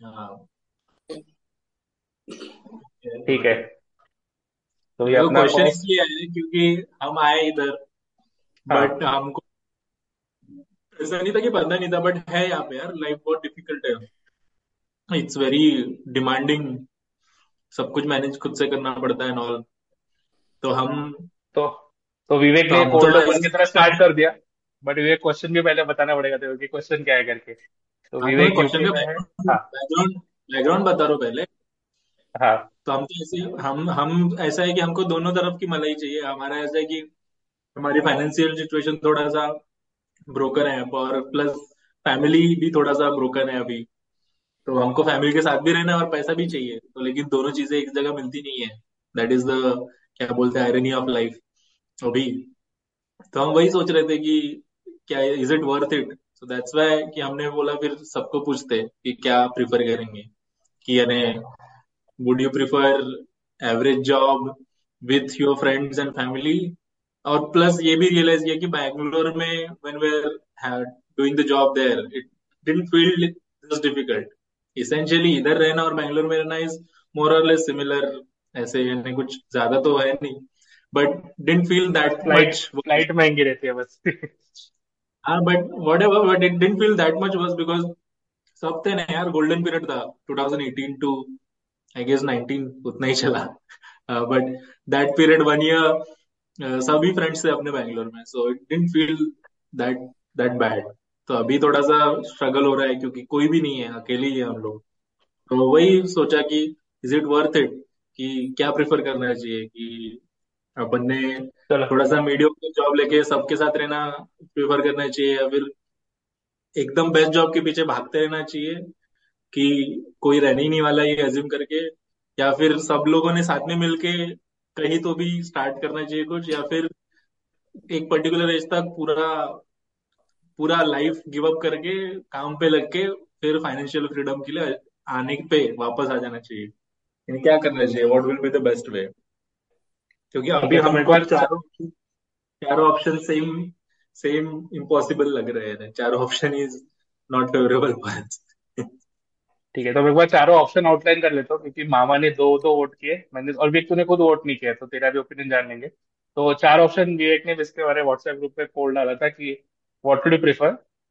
हाँ। ठीक है। तो ये अपना क्वेश्चन इसलिए है क्योंकि हम आए इधर हाँ। बट हमको ऐसा नहीं था कि पता नहीं था बट है यहाँ पे यार। लाइफ बहुत डिफ़िकल्ट है। इट्स वेरी डिमांडिंग सब कुछ मैनेज खुद से करना पड़ता है ऑल तो हम तो तो विवेक तो ने कोल्ड ओपन की तरह स्टार्ट कर दिया। बट विवेक क्वेश्चन भी पहले बताना पड़ेगा तेरे को कि क्वेश्चन क्या है करके। तो हाँ विवेक क्वेश्चन का में है? बैकग्राउंड बैकग्राउंड बता रहा हूँ पहले। हाँ। तो हम तो ऐसे हम हम ऐसा है कि हमको दोनों तरफ़ की मलाई चाहिए। हमारा ऐसा है कि हमारी फाइनेंशियल सिचुएशन थोड़ा सा ब्रोकन है और प्लस फैमिली भी थोड़ा सा ब्रोकन है अभी। तो हमको फैमिली के साथ भी रहना है और पैसा भी चाहिए। तो लेकिन दोनों चीज़ें एक जगह मिलती नहीं है। दैट इज़ द क्या बोलते हैं आयरनी ऑफ़ लाइफ अभी। तो हम वही सोच रहे थे कि क्या is it worth it so that's why कि हमने बोला फिर सबको पूछते कि क्या प्रिफर करेंगे? कि यानी would you prefer average job with your friends and family और प्लस ये भी रियलाइज़ किया कि बैंगलोर में when we are doing the job there it didn't feel this difficult essentially इधर रहना और बैंगलोर में रहना इज़ मोर और लेस सिमिलर ऐसे यानी कुछ ज़्यादा तो है नहीं. But didn't feel that much flight महँगी रहती है बस. हाँ but ever but it didn't feel that much worse because सब थे ना यार गोल्डन पीरियड था 2018 टू आई गेस 19 उतना ही चला। But that period one year सभी फ्रेंड्स थे अपने बैंगलोर में so it didn't feel that that bad तो अभी थोड़ा सा स्ट्रगल हो रहा है, क्योंकि कोई भी नहीं है, अकेले ही है हम लोग। तो वही सोचा कि इज़ इट वर्थ इट कि क्या प्रेफर करना चाहिए, कि अपन ने चलो। थोड़ा सा मीडियम जॉब लेके सबके साथ रहना प्रेफर करना चाहिए या फिर एकदम बेस्ट जॉब के पीछे भागते रहना चाहिए कि कोई रहने ही नहीं वाला ये एज्यूम करके या फिर सब लोगों ने साथ में मिलके कहीं तो भी स्टार्ट करना चाहिए कुछ या फिर एक पर्टिकुलर एज तक पूरा पूरा लाइफ गिव अप करके काम पे लग के फिर फाइनेंशियल फ्रीडम के लिए आने पे वापस आ जाना चाहिए। क्या करना चाहिए? What will be the best way क्योंकि अभी है तो हमको चारों चारों ऑप्शन सेम सेम इम्पॉसिबल लग रहे हैं। चारों option is not favourable for ठीक है तो मैं एक बार चारों ऑप्शन आउटलाइन कर लेता हूँ क्योंकि मामा ने दो दो वोट किए मैंने और विवेक तूने खुद वोट नहीं किया तो तेरा भी ओपिनियन जान लेंगे। तो चार ऑप्शन विवेक ने इसके बारे व्हाट्सएप ग्रुप पे पोल डाला था कि व्हाट टू डू प्रिफर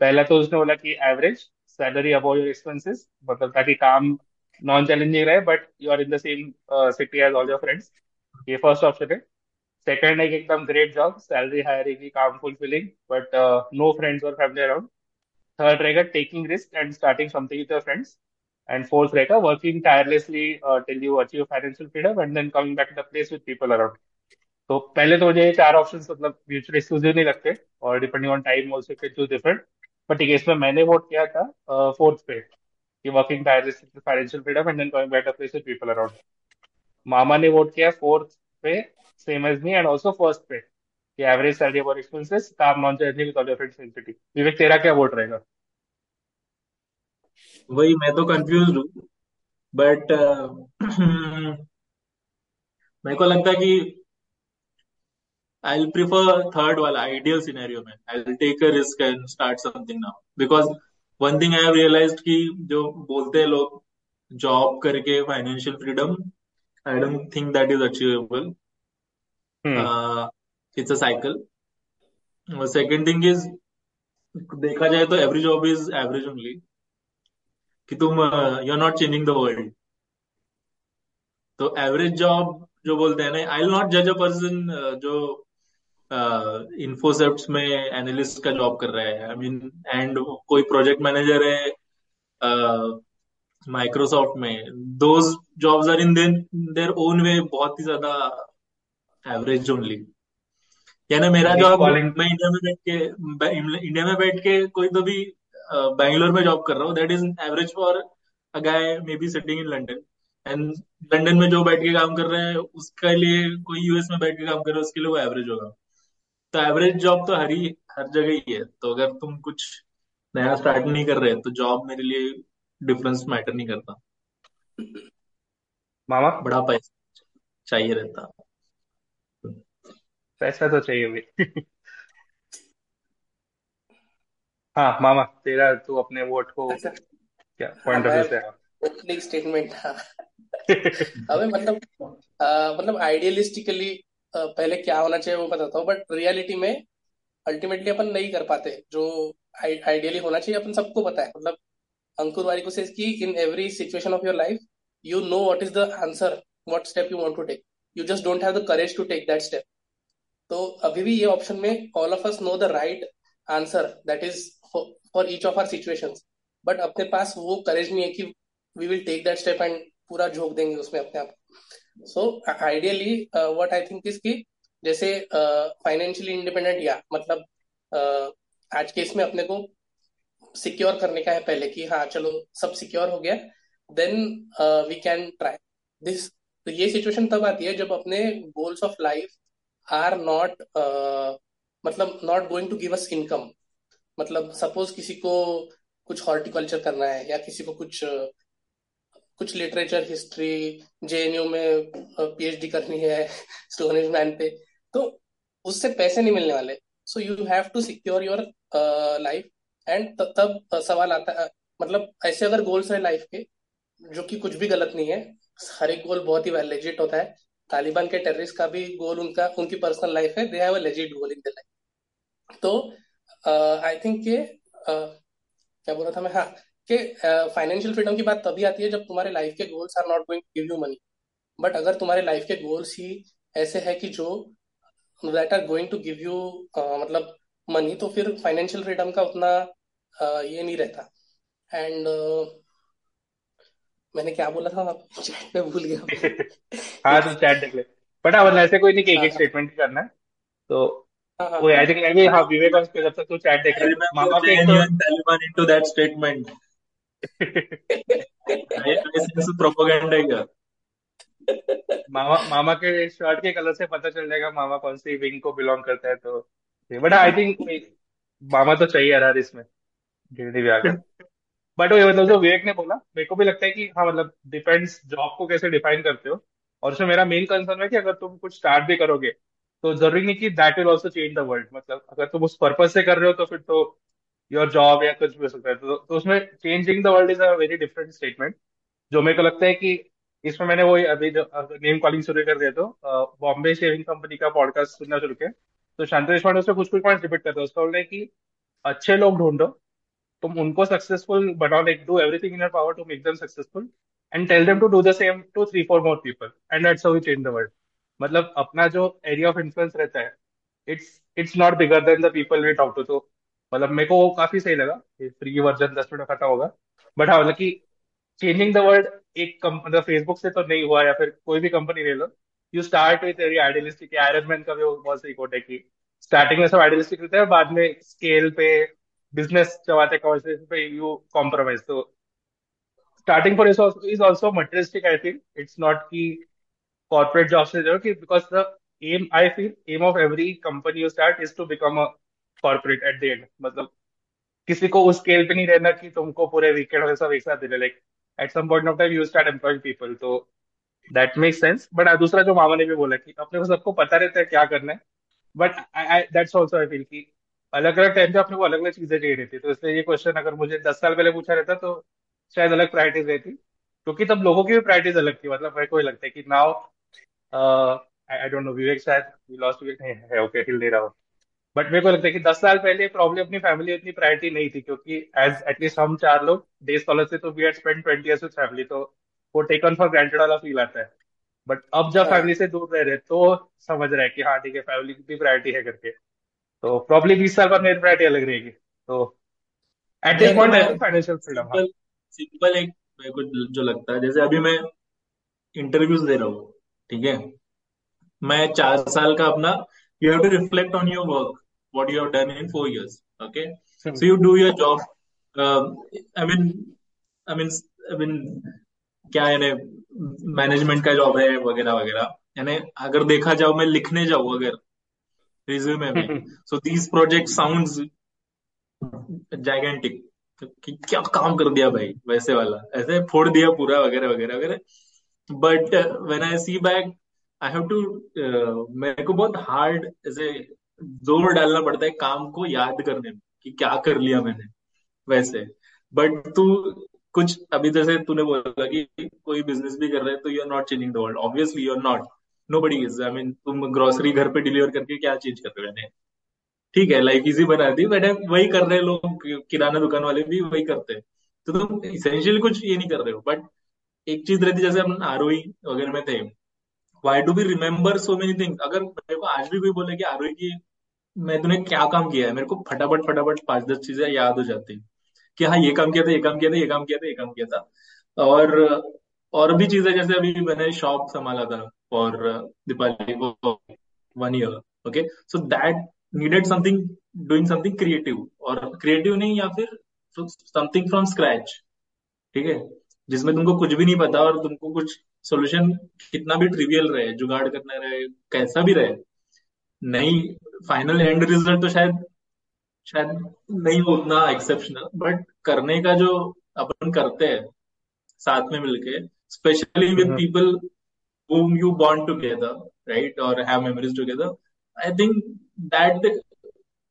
पहला तो उसने बोला कि average salary above your expenses मतलब ताकि काम नॉन चैलेंजिंग रहे but you are in the same city as all your friends ये फ़र्स्ट ऑप्शन है। सेकंड है एकदम ग्रेट जॉब सैलरी हाई रहेगी काम फुलफिलिंग बट नो फ्रेंड्स और फैमिली अराउंड थर्ड रहेगा taking risk and starting something with your friends and fourth रहेगा working tirelessly till you achieve financial freedom and then coming back to the place with people around तो पहले तो मुझे ये चार options मतलब mutually exclusive नहीं लगते और depending on time also can choose different but ठीक है, इसमें मैंने वोट किया था फोर्थ पे, कि working tirelessly financial freedom and then coming back to place with people around मामा ने वोट किया फोर्थ पे same as me and also first पे, कि एवरेज सैलरी और एक्सपेंसेस काम non challenging with all your friends Vivek, तेरा क्या vote रहेगा? वही, मैं तो कंफ्यूज हूँ बट मेरे को लगता है कि आई प्रिफर थर्ड वाला आइडियल सिनेरियो में. I will take a risk and start something now because one thing I have realised कि जो बोलते हैं लोग जॉब करके financial freedom I don't think that is achievable hmm it's a cycle second thing is देखा जाए तो every job is average only कि तुम you are not changing the world तो एवरेज जॉब जो बोलते हैं ना आई विल नॉट जज अ पर्सन जो इन्फोसेप्ट में एनालिस्ट का जॉब कर रहा है. आई मीन एंड कोई प्रोजेक्ट मैनेजर है माइक्रोसॉफ्ट में। Those jobs are in their own way बहुत ही ज़्यादा एवरेज ओनली यानी मेरा जॉब मैं इंडिया में बैठ के इंडिया में बैठ के कोई तो भी बैंगलोर में जॉब कर रहा हूँ। That is average for a guy may be sitting in London and London में जो बैठ के काम कर रहे हैं उसके लिए कोई यूएस में बैठ के काम कर रहा है उसके लिए वो एवरेज होगा। तो एवरेज जॉब तो हर ही हर जगह ही है। तो अगर तुम कुछ नया स्टार्ट नहीं कर रहे तो जॉब मेरे लिए डिफरेंस मैटर नहीं करता। मामा? बड़ा पैसा चाहिए रहता। पैसा तो चाहिए भी। हाँ मामा तेरा तू अपने वोट को अच्छा। क्या पॉइंट ऑफ़ व्यू से? हाँ ओपनिंग स्टेटमेंट हाँ। हमें मतलब अ, मतलब आइडियलिस्टिकली पहले क्या होना चाहिए वो बताता हूँ बट रियलिटी में अल्टीमेटली अपन नहीं कर पाते। जो आइडियली होना चाहिए अपन सबको पता है। मतलब अंकुर वारिको सेज कि in every situation of your life you know what is the answer what step you want to take you just don't have the courage to take that step तो अभी भी ये ऑप्शन में all of us know the right answer that is for each of our situations but अपने पास वो courage नहीं है कि we will take that step and पूरा झोंक देंगे उसमें अपने आप so ideally what I think is कि जैसे फाइनेंशियली इंडिपेंडेंट या मतलब uh, आज के इसमें अपने को सिक्योर करने का है पहले कि हाँ चलो सब सिक्योर हो गया। Then we can try this तो ये सिचुएशन तब आती है जब अपने goals of life are not मतलब not going to give us income मतलब सपोज़ किसी को कुछ हॉर्टिकल्चर करना है या किसी को कुछ uh, कुछ लिटरेचर हिस्ट्री जेएनयू में पीएचडी uh, करनी है स्टोरेज मैन पे तो उससे पैसे नहीं मिलने वाले। So you have to secure your life and तब सवाल आता है मतलब ऐसे अगर गोल्स है लाइफ के, जो कि कुछ भी गलत नहीं है, हर एक गोल बहुत ही लेजिट होता है। तालिबान के टेररिस्ट का भी गोल उनका, उनकी पर्सनल लाइफ है they have legit goal in the life तो आई थिंक के क्या बोला था मैं? हाँ कि फाइनेंशियल फ्रीडम की बात तभी आती है जब तुम्हारे लाइफ के goals are not going give you money but अगर तुम्हारे लाइफ के गोल्स ही ऐसे है कि जो that are going to give you मतलब मनी तो फिर फाइनेंशियल फ्रीडम का उतना ये नहीं रहता। एंड uh, मैंने क्या बोला था? चैट में भूल गया। हाँ तो चैट देख ले। बट हाँ ऐसे कोई नहीं कि एक हाँ। एक स्टेटमेंट करना है। तो हाँ हाँ। वो आई हाँ थिंक मैं भी हाँ विवेक और जब तक तू चैट देख रहा है मामा के तो that statement. I, I sense propaganda मामा मामा के शर्ट के कलर से पता चल जाएगा मामा कौन सी विंग को बिलोंग करता है तो। बट आई थिंक मामा तो चाहिए यार इसमें। गिरनी भी आकर बट वही मतलब जो विवेक ने बोला मेरे को भी लगता है कि हाँ मतलब डिपेंड्स जॉब को कैसे डिफाइन करते हो। और उसमें मेरा मेन कंसर्न है कि अगर तुम कुछ स्टार्ट भी करोगे तो ज़रूरी नहीं कि that will also change the world मतलब अगर तुम उस पर्पज से कर रहे हो तो फिर तो योर जॉब या कुछ भी हो सकता है। तो, तो उसमें changing the world is a very different statement जो मेरे को लगता है कि इसमें मैंने वही अभी नेम कॉलिंग शुरू कर दिया तो बॉम्बे शेविंग कंपनी का पॉडकास्ट सुनना शुरू किया। तो शांति देशपांडे उसमें कुछ कुछ पॉइंट रिपीट करते हैं। उसका बोलना है कि अच्छे लोग ढूंढो तुम उनको सक्सेसफुल बनाओ like do everything in your power to make them successful and tell them to do the same two three four more people and that's how we change the world मतलब अपना जो एरिया ऑफ़ इन्फ्लुएंस रहता है it's it's not bigger than the people we talk to तो मतलब मेरे को वो काफ़ी सही लगा फ्री वर्जन दस मिनट खत्म होगा। बट हाँ मतलब कि चेंजिंग द वर्ल्ड एक मतलब फेसबुक से तो नहीं हुआ या फिर कोई भी कंपनी ले लो you start with very idealistic Iron Man का भी बहुत सही कोट है कि स्टार्टिंग में सब आइडियलिस्टिक रहता है, बाद में स्केल पे बिज़नेस चलाते कॉन्वर्सेशन पे यू कॉम्प्रोमाइज तो starting for is also materialistic I feel it's not की कॉर्पोरेट जॉब से जो कि because the aim I feel aim of every company you start is to become a corporate at the end मतलब किसी को उस scale पे नहीं रहना कि तुमको पूरे वीकेंड वगैरह सब एक साथ देने. Like at some point of time you start employing people तो दैट मेक सेंस बट दूसरा जो मामा ने भी बोला कि अपने को सबको पता रहता है क्या करना है. But that's also I feel कि अलग अलग टाइम पे अपने को अलग अलग चीज़ें चाहिए रहती है। तो इसलिए ये क्वेश्चन अगर मुझे दस साल पहले पूछा रहता तो शायद अलग प्रायोरिटीज रहती। क्योंकि तब लोगों की भी प्रायोरिटीज अलग थी। मतलब मेरे को ही लगता है कि now I don't know Vivek शायद लॉस्ट विवेक नहीं है ओके हिल दे रहा हूँ बट मेरे को लगता है कि दस साल पहले प्रॉब्लम अपनी फैमिली उतनी प्रायोरिटी नहीं थी। क्योंकि एज एटलीस्ट हम चार लोग डे स्कॉलर से तो we had spend twenty years with family तो वो टेकन फॉर ग्रांटेड वाला फील आता है। बट अब जब हाँ। फैमिली से दूर रह रहे तो समझ रहे हैं कि हाँ ठीक है फैमिली की भी प्रायोरिटी है करके। तो प्रॉब्ली बीस साल बाद मेरी प्रायोरिटी अलग रहेगी तो at this point I financial freedom हाँ। सिंपल सिंपल एक मेरे को जो लगता है जैसे अभी मैं इंटरव्यूज़ दे रहा हूँ ठीक है? मैं चार साल का अपना you have to reflect on your work what you have done in four years okay so you do your job I mean I mean I mean क्या यानी मैनेजमेंट का जॉब है वगैरह वगैरह। यानी अगर देखा जाओ मैं लिखने जाऊँ अगर रिज्यूमे में। So these project sounds gigantic कि क्या काम कर दिया भाई वैसे वाला। ऐसे फोड़ दिया पूरा वगैरह वगैरह वगैरह। But when I see back I have to मेरे को बहुत हार्ड ऐसे ज़ोर डालना पड़ता है काम को याद करने में कि क्या कर लिया मैंने वैसे। बट तू कुछ अभी जैसे तूने बोला कि कोई बिज़नेस भी कर रहे हैं तो you are not changing the world obviously you are not nobody is I mean तुम ग्रोसरी घर पे डिलीवर करके क्या चेंज कर रहे हो ठीक है लाइफ इजी बना दी बट वही कर रहे हैं लोग, किराना दुकान वाले भी वही करते हैं। तो तुम इसेंशियली कुछ ये नहीं कर रहे हो बट एक चीज़ रहती जैसे हम आरोही वगैरह में थे why do be remember so many thing अगर मेरे को आज भी कोई बोले कि आरोही की मैं तूने क्या काम किया है, मेरे को फटाफट फटाफट पाँच दस चीज़ें याद हो जाती है कि हाँ ये काम किया था, ये काम किया था, ये काम किया था, ये काम किया था। और और भी चीज़ें, जैसे अभी मैंने शॉप संभाला था। फॉर दीपावली को one year okay so that needed something doing something creative और क्रिएटिव नहीं या फिर समथिंग फ्रॉम स्क्रैच ठीक है? जिसमें तुमको कुछ भी नहीं पता और तुमको कुछ सोल्यूशन कितना भी ट्रिवियल रहे जुगाड़ करना रहे कैसा भी रहे नहीं फाइनल एंड रिज़ल्ट तो शायद शायद नहीं उतना एक्सेप्शनल बट करने का जो अपन करते हैं साथ में मिलके specially with people whom you bond together right or have memories together i think that the,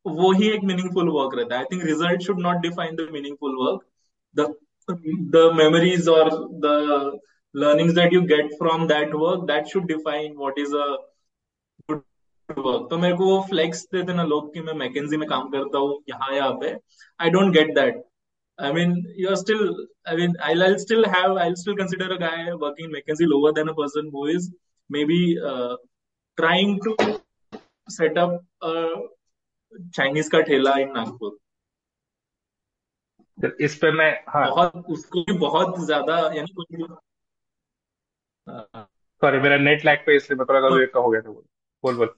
वो ही एक मीनिंगफुल वर्क रहता है I think result should not define the meaningful work the the memories और the learnings that you get from that work that should define what is a good work तो मेरे को वो flex देते ना लोग कि मैं मैकेजी में काम करता हूँ यहाँ यहाँ पे I don't get that I mean, you're still, I mean, I'll, I'll still have, I'll still consider a guy working in McKinsey lower than a person who is maybe uh, trying to set up a Chinese का ठेला इन नागपुर इस पे मैं हाँ बहुत उसको भी बहुत ज़्यादा यानी सॉरी मेरा नेट लैग पे इसलिए मैं थोड़ा का हो गया था बोल बोल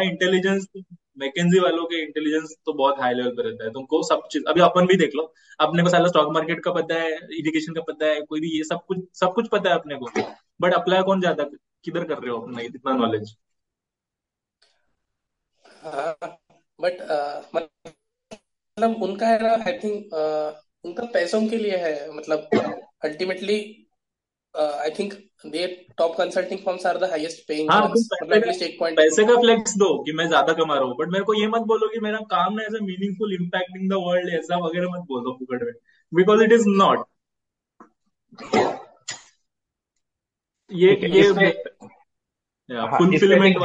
इंटेलिजेंस मैकेजी वालों के इंटेलिजेंस तो बहुत हाई लेवल पे रहता है। तुमको सब चीज़, अभी अपन भी देख लो, अपने को सारा स्टॉक मार्केट का पता है इरिगेशन का पता है, कोई भी ये सब कुछ सब कुछ पता है अपने को। बट अप्लाई कौन जाता किधर कर रहे हो अपना इतना नॉलेज बट मतलब उनका है ना आई थिंक उनका पैसों के लिए है मतलब ultimately I think top consulting firms are the highest paying हाँ मतलब एटलीस्ट एक पॉइंट पैसे का फ्लेक्स दो कि मैं ज़्यादा कमा रहा हूँ। बट मेरे को ये मत बोलो कि मेरा काम ना a meaningful impacting the world ऐसा वगैरह मत बोलो दो फुकट में। बिकॉज़ इट इज़ नॉट ये ये फुलफिलमेंट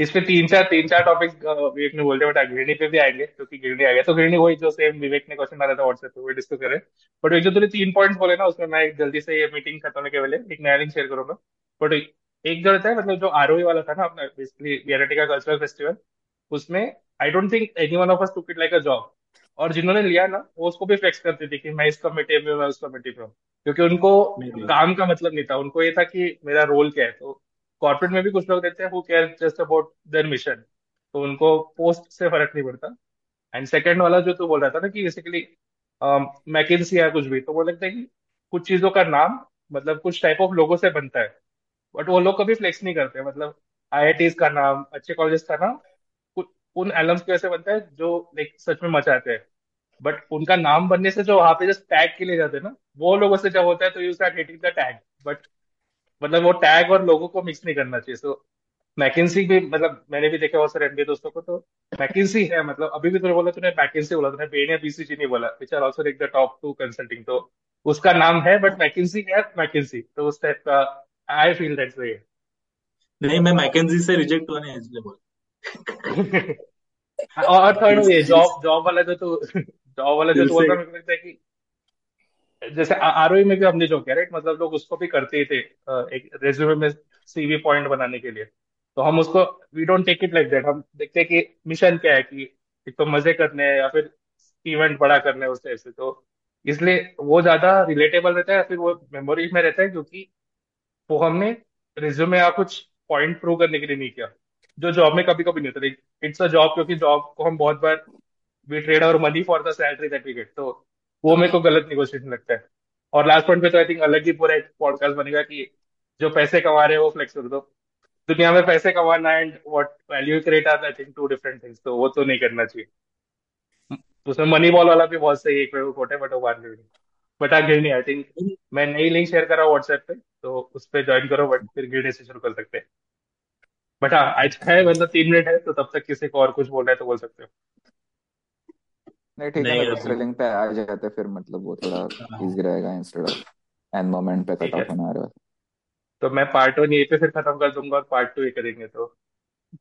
इस पे तीन चार तीन चार टॉपिक विवेक ने बोलते बट गिरनी पे भी आएँगे क्योंकि गिरनी आ गया। तो गिरनी वही जो सेम विवेक ने क्वेश्चन डाला था व्हाट्सएप पे वो डिस्कस करें। बट एक जो तुमने तीन पॉइंट्स बोले ना उसमें मैं जल्दी से ये मीटिंग खत्म होने के पहले एक नया लिंक शेयर करूँगा। बट एक जो रहता है मतलब जो आर वाला था ना अपना बेसिकली का कल्चरल फेस्टिवल उसमें I don't think any one of us to it like a job और जिन्होंने लिया ना वो उसको भी फ्लेक्स करते थे कि मैं इस कमेटी में मैं उस कमिटी में हूँ। क्योंकि उनको काम का मतलब नहीं था। उनको ये था कि मेरा रोल क्या है। तो कॉर्पोरेट में भी कुछ लोग रहते हैं who care just about their mission तो उनको पोस्ट से फ़र्क नहीं पड़ता. एंड सेकंड वाला जो तू बोल रहा था ना कि बेसिकली मैकेंसी um, या कुछ भी तो वो लगता है कि कुछ चीज़ों का नाम मतलब कुछ टाइप ऑफ़ लोगों से बनता है. बट वो लोग कभी फ्लेक्स नहीं करते मतलब आई का नाम अच्छे कॉलेज का नाम उन एलम्स की वजह से बनता है जो लाइक सच में मचाते हैं. बट उनका नाम बनने से जो वहाँ पे जस्ट टैग के लिए जाते हैं ना वो लोगों से जब होता है तो you start hitting the tag but मतलब वो टैग और लोगों को मिक्स नहीं करना चाहिए। सो मैकेंसी भी मतलब मैंने भी देखा बहुत सारे एमबीए दोस्तों को तो मैकेंसी है मतलब अभी भी तूने बोला तूने मैकेंसी बोला तूने बेन या बीसीजी नहीं बोला which are also the top two consulting तो उसका नाम है बट मैकेंसी है मैकेंसी तो उस टाइप का आई फील दैट्स वे नहीं मैं मैकेंजी से रिजेक्ट हुआ नहीं इसलिए बोल। और थर्ड ये जॉब जॉब वाला जो तो जॉब वाला जो तो मेरे को लगता है कि जैसे आर में भी हमने जो किया राइट मतलब लोग उसको भी करते थे एक रेज्यूमे में सीवी पॉइंट बनाने के लिए। तो हम उसको we don't take it like that हम देखते हैं कि मिशन क्या है, कि एक तो मज़े करने हैं या फिर इवेंट बड़ा करने हैं उस टाइप से। तो इसलिए वो ज़्यादा रिलेटेबल रहता है फिर वो मेमोरी में रहता है क्योंकि वो हमने रिज्यूमे या कुछ पॉइंट प्रूव करने के लिए नहीं किया। जो जॉब में कभी कभी नहीं होता। इट्स अ जॉब क्योंकि जॉब को हम बहुत बार वी ट्रेड और money for the salary get तो वो मेरे को गलत निगोशिएशन लगता है। और लास्ट पॉइंट पे तो आई थिंक अलग ही पूरा एक पॉडकास्ट बनेगा कि जो पैसे कमा रहे हैं वो फ्लेक्स कर दो। दुनिया में पैसे कमाना and what value create are I think two different things तो वो तो नहीं करना चाहिए। उसमें मनी बॉल वाला भी बहुत सही एक कोट है बट वो बात नहीं बट आ गिरनी आई थिंक मैं नई लिंक शेयर कर रहा हूँ व्हाट्सएप पे तो उस पर ज्वाइन करो बट फिर गिरने से शुरू कर सकते हैं। बट हाँ आज है मतलब तीन मिनट है तो तब तक किसी को और कुछ बोल रहे है तो बोल सकते हो। नहीं ठीक है नहीं ना दूसरे लिंक पे आ जाते फिर मतलब वो थोड़ा हाँ। इजी रहेगा इंस्टेड ऑफ़ एंड मोमेंट पे कट ठीक है। ऑफ़ होना आ रहा है तो मैं पार्ट वन यहीं पे फिर खत्म कर दूँगा और पार्ट टू ही करेंगे तो।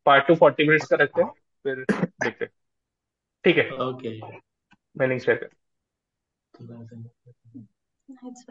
पार्ट टू फोर्टी मिनट्स का रखते हैं फिर देखते हैं। ठीक है। ओके मैं लिंक शेयर कर It's fine.